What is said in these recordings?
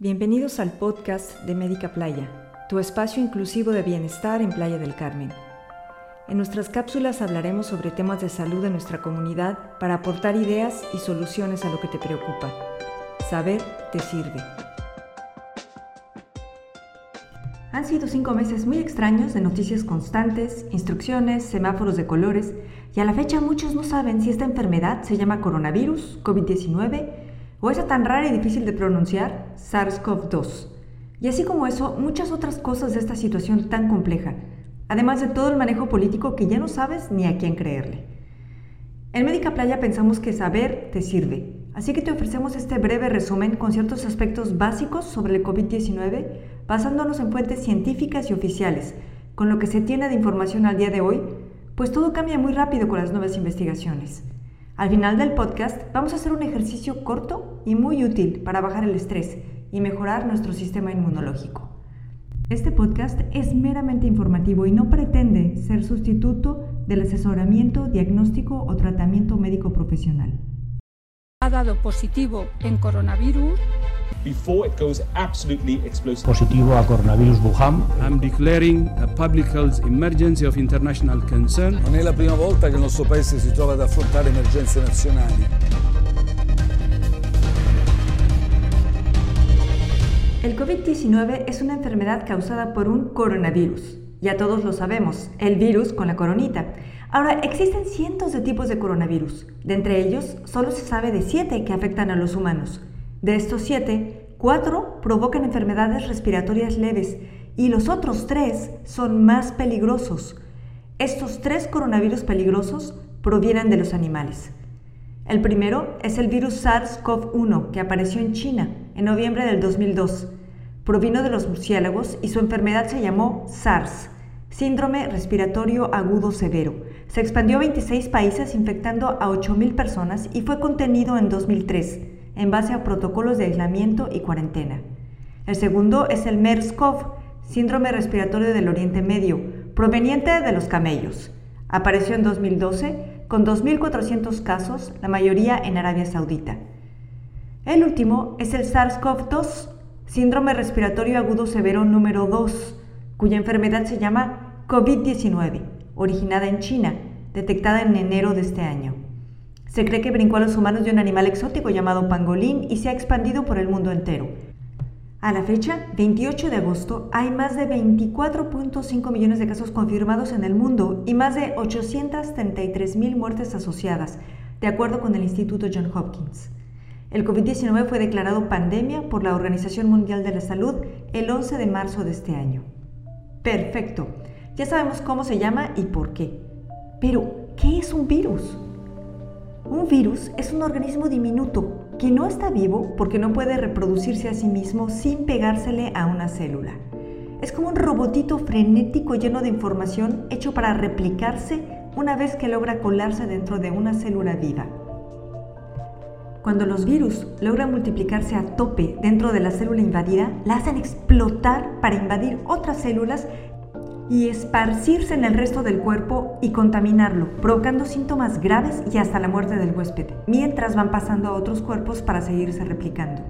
Bienvenidos al podcast de Médica Playa, tu espacio inclusivo de bienestar en Playa del Carmen. En nuestras cápsulas hablaremos sobre temas de salud de nuestra comunidad para aportar ideas y soluciones a lo que te preocupa. Saber te sirve. Han sido cinco meses muy extraños de noticias constantes, instrucciones, semáforos de colores, y a la fecha muchos no saben si esta enfermedad se llama coronavirus, COVID-19, o esa tan rara y difícil de pronunciar, SARS-CoV-2. Y así como eso, muchas otras cosas de esta situación tan compleja, además de todo el manejo político que ya no sabes ni a quién creerle. En Médica Playa pensamos que saber te sirve, así que te ofrecemos este breve resumen con ciertos aspectos básicos sobre el COVID-19, basándonos en fuentes científicas y oficiales, con lo que se tiene de información al día de hoy, pues todo cambia muy rápido con las nuevas investigaciones. Al final del podcast vamos a hacer un ejercicio corto y muy útil para bajar el estrés y mejorar nuestro sistema inmunológico. Este podcast es meramente informativo y no pretende ser sustituto del asesoramiento, diagnóstico o tratamiento médico profesional. Ha dado positivo en coronavirus before it goes absolutely explosive. positivo a coronavirus Wuhan. I'm declaring a public health emergency of international concern. Non è la prima volta che il nostro paese si trova ad affrontare emergenze nazionali. El COVID-19 es una enfermedad causada por un coronavirus. Ya todos lo sabemos, el virus con la coronita. Ahora, existen cientos de tipos de coronavirus. De entre ellos, solo se sabe de siete que afectan a los humanos. De estos siete, cuatro provocan enfermedades respiratorias leves y los otros tres son más peligrosos. Estos tres coronavirus peligrosos provienen de los animales. El primero es el virus SARS-CoV-1 que apareció en China en noviembre del 2002. Provino de los murciélagos y su enfermedad se llamó SARS, síndrome respiratorio agudo severo. Se expandió a 26 países infectando a 8.000 personas y fue contenido en 2003 en base a protocolos de aislamiento y cuarentena. El segundo es el MERS-CoV, síndrome respiratorio del Oriente Medio, proveniente de los camellos. Apareció en 2012 con 2.400 casos, la mayoría en Arabia Saudita. El último es el SARS-CoV-2, síndrome respiratorio agudo severo número 2, cuya enfermedad se llama COVID-19, originada en China, detectada en enero de este año. Se cree que brincó a los humanos de un animal exótico llamado pangolín y se ha expandido por el mundo entero. A la fecha, 28 de agosto, hay más de 24.5 millones de casos confirmados en el mundo y más de 833 mil muertes asociadas, de acuerdo con el Instituto John Hopkins. El COVID-19 fue declarado pandemia por la Organización Mundial de la Salud el 11 de marzo de este año. Perfecto, ya sabemos cómo se llama y por qué. Pero, ¿qué es un virus? Un virus es un organismo diminuto que no está vivo porque no puede reproducirse a sí mismo sin pegársele a una célula. Es como un robotito frenético lleno de información hecho para replicarse una vez que logra colarse dentro de una célula viva. Cuando los virus logran multiplicarse a tope dentro de la célula invadida, la hacen explotar para invadir otras células y esparcirse en el resto del cuerpo y contaminarlo, provocando síntomas graves y hasta la muerte del huésped, mientras van pasando a otros cuerpos para seguirse replicando.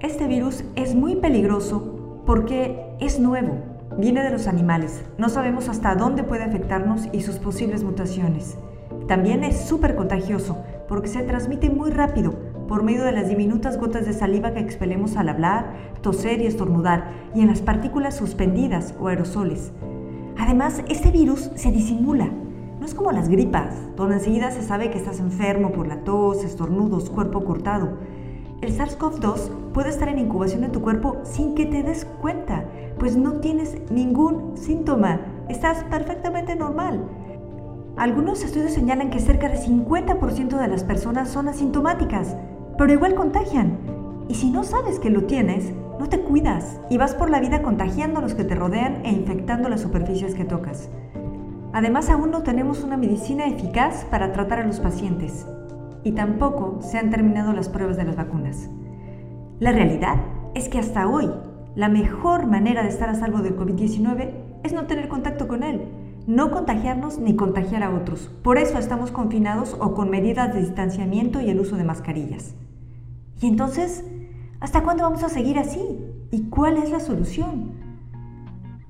Este virus es muy peligroso porque es nuevo, viene de los animales, no sabemos hasta dónde puede afectarnos y sus posibles mutaciones. También es súper contagioso porque se transmite muy rápido, por medio de las diminutas gotas de saliva que expelemos al hablar, toser y estornudar, y en las partículas suspendidas o aerosoles. Además, este virus se disimula. No es como las gripas, donde enseguida se sabe que estás enfermo por la tos, estornudos, cuerpo cortado. El SARS-CoV-2 puede estar en incubación en tu cuerpo sin que te des cuenta, pues no tienes ningún síntoma. Estás perfectamente normal. Algunos estudios señalan que cerca de 50% de las personas son asintomáticas, pero igual contagian. Y si no sabes que lo tienes, no te cuidas y vas por la vida contagiando a los que te rodean e infectando las superficies que tocas. Además, aún no tenemos una medicina eficaz para tratar a los pacientes y tampoco se han terminado las pruebas de las vacunas. La realidad es que hasta hoy la mejor manera de estar a salvo del COVID-19 es no tener contacto con él, no contagiarnos ni contagiar a otros. Por eso estamos confinados o con medidas de distanciamiento y el uso de mascarillas. Y entonces, ¿Hasta cuándo vamos a seguir así? ¿Y cuál es la solución?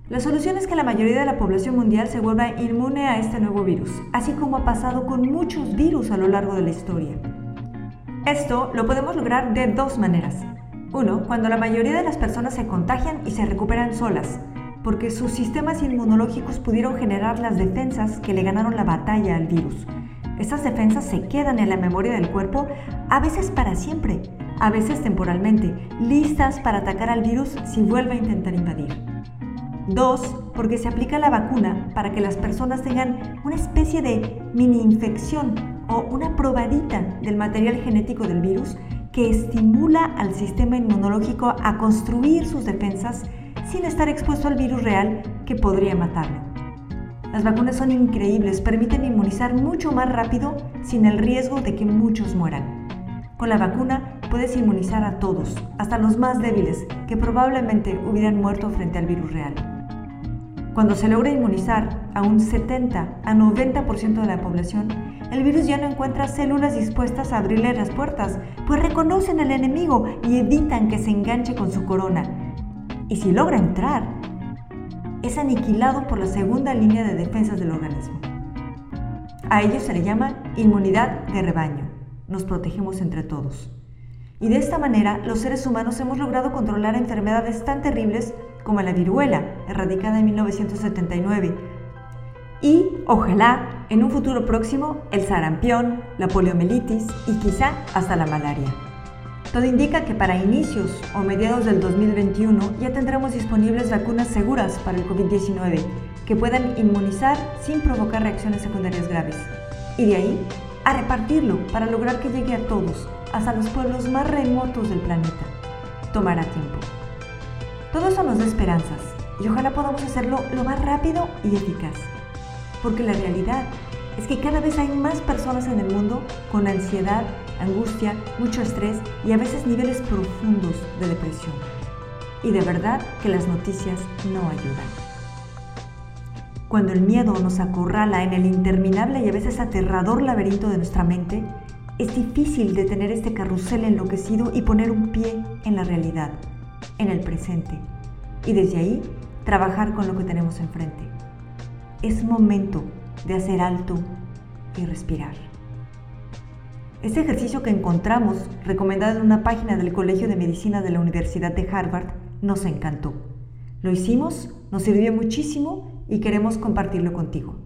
La solución es que la mayoría de la población mundial se vuelva inmune a este nuevo virus, así como ha pasado con muchos virus a lo largo de la historia. Esto lo podemos lograr de dos maneras. Uno, cuando la mayoría de las personas se contagian y se recuperan solas, porque sus sistemas inmunológicos pudieron generar las defensas que le ganaron la batalla al virus. Estas defensas se quedan en la memoria del cuerpo, a veces para siempre, a veces temporalmente, listas para atacar al virus si vuelve a intentar invadir. Dos, porque se aplica la vacuna para que las personas tengan una especie de mini infección o una probadita del material genético del virus que estimula al sistema inmunológico a construir sus defensas sin estar expuesto al virus real que podría matarlo. Las vacunas son increíbles, permiten inmunizar mucho más rápido sin el riesgo de que muchos mueran. Con la vacuna puedes inmunizar a todos, hasta los más débiles, que probablemente hubieran muerto frente al virus real. Cuando se logra inmunizar a un 70 a 90% de la población, el virus ya no encuentra células dispuestas a abrirle las puertas, pues reconocen al enemigo y evitan que se enganche con su corona, y si logra entrar, es aniquilado por la segunda línea de defensas del organismo. A ello se le llama inmunidad de rebaño. Nos protegemos entre todos. Y de esta manera, los seres humanos hemos logrado controlar enfermedades tan terribles como la viruela, erradicada en 1979, y, ojalá, en un futuro próximo, el sarampión, la poliomielitis y quizá hasta la malaria. Todo indica que para inicios o mediados del 2021 ya tendremos disponibles vacunas seguras para el COVID-19 que puedan inmunizar sin provocar reacciones secundarias graves. Y de ahí a repartirlo para lograr que llegue a todos, hasta los pueblos más remotos del planeta. Tomará tiempo. Todo eso nos da esperanzas y ojalá podamos hacerlo lo más rápido y eficaz. Porque la realidad es que cada vez hay más personas en el mundo con ansiedad angustia, mucho estrés y a veces niveles profundos de depresión. Y de verdad que las noticias no ayudan. Cuando el miedo nos acorrala en el interminable y a veces aterrador laberinto de nuestra mente, es difícil detener este carrusel enloquecido y poner un pie en la realidad, en el presente, y desde ahí trabajar con lo que tenemos enfrente. Es momento de hacer alto y respirar. Este ejercicio que encontramos, recomendado en una página del Colegio de Medicina de la Universidad de Harvard, nos encantó. Lo hicimos, nos sirvió muchísimo y queremos compartirlo contigo.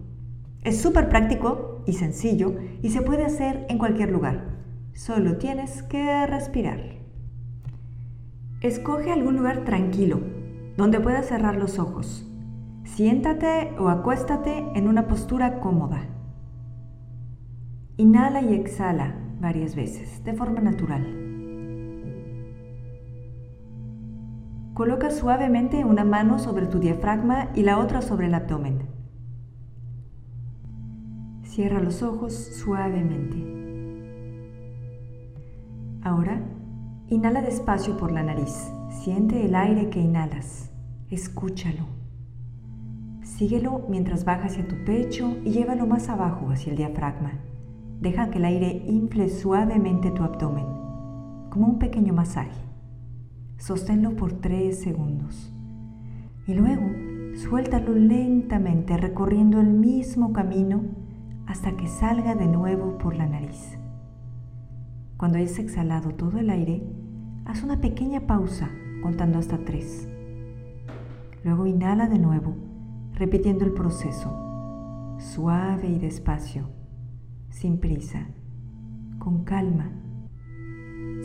Es súper práctico y sencillo y se puede hacer en cualquier lugar. Solo tienes que respirar. Escoge algún lugar tranquilo, donde puedas cerrar los ojos. Siéntate o acuéstate en una postura cómoda. Inhala y exhala varias veces, de forma natural. Coloca suavemente una mano sobre tu diafragma y la otra sobre el abdomen. Cierra los ojos suavemente. Ahora, inhala despacio por la nariz. Siente el aire que inhalas. Escúchalo. Síguelo mientras baja hacia tu pecho y llévalo más abajo hacia el diafragma. Deja que el aire infle suavemente tu abdomen, como un pequeño masaje. Sosténlo por tres segundos. Y luego suéltalo lentamente recorriendo el mismo camino hasta que salga de nuevo por la nariz. Cuando hayas exhalado todo el aire, haz una pequeña pausa contando hasta tres. Luego inhala de nuevo, repitiendo el proceso, suave y despacio sin prisa, con calma,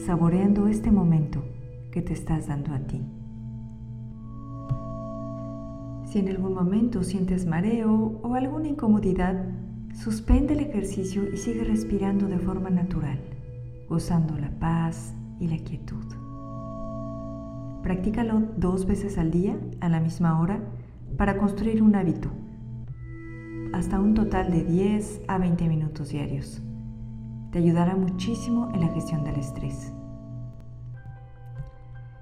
saboreando este momento que te estás dando a ti. Si en algún momento sientes mareo o alguna incomodidad, suspende el ejercicio y sigue respirando de forma natural, gozando la paz y la quietud. Practícalo dos veces al día a la misma hora para construir un hábito hasta un total de 10 a 20 minutos diarios. Te ayudará muchísimo en la gestión del estrés.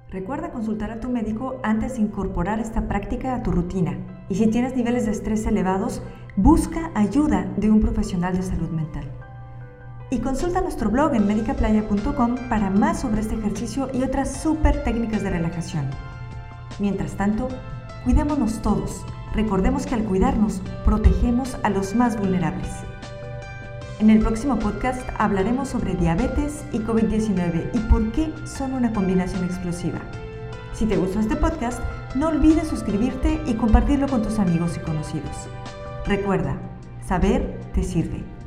Recuerda consultar a tu médico antes de incorporar esta práctica a tu rutina. Y si tienes niveles de estrés elevados, busca ayuda de un profesional de salud mental. Y consulta nuestro blog en medicaplaya.com para más sobre este ejercicio y otras súper técnicas de relajación. Mientras tanto, cuidémonos todos. Recordemos que al cuidarnos, protegemos a los más vulnerables. En el próximo podcast hablaremos sobre diabetes y COVID-19 y por qué son una combinación explosiva. Si te gustó este podcast, no olvides suscribirte y compartirlo con tus amigos y conocidos. Recuerda, saber te sirve.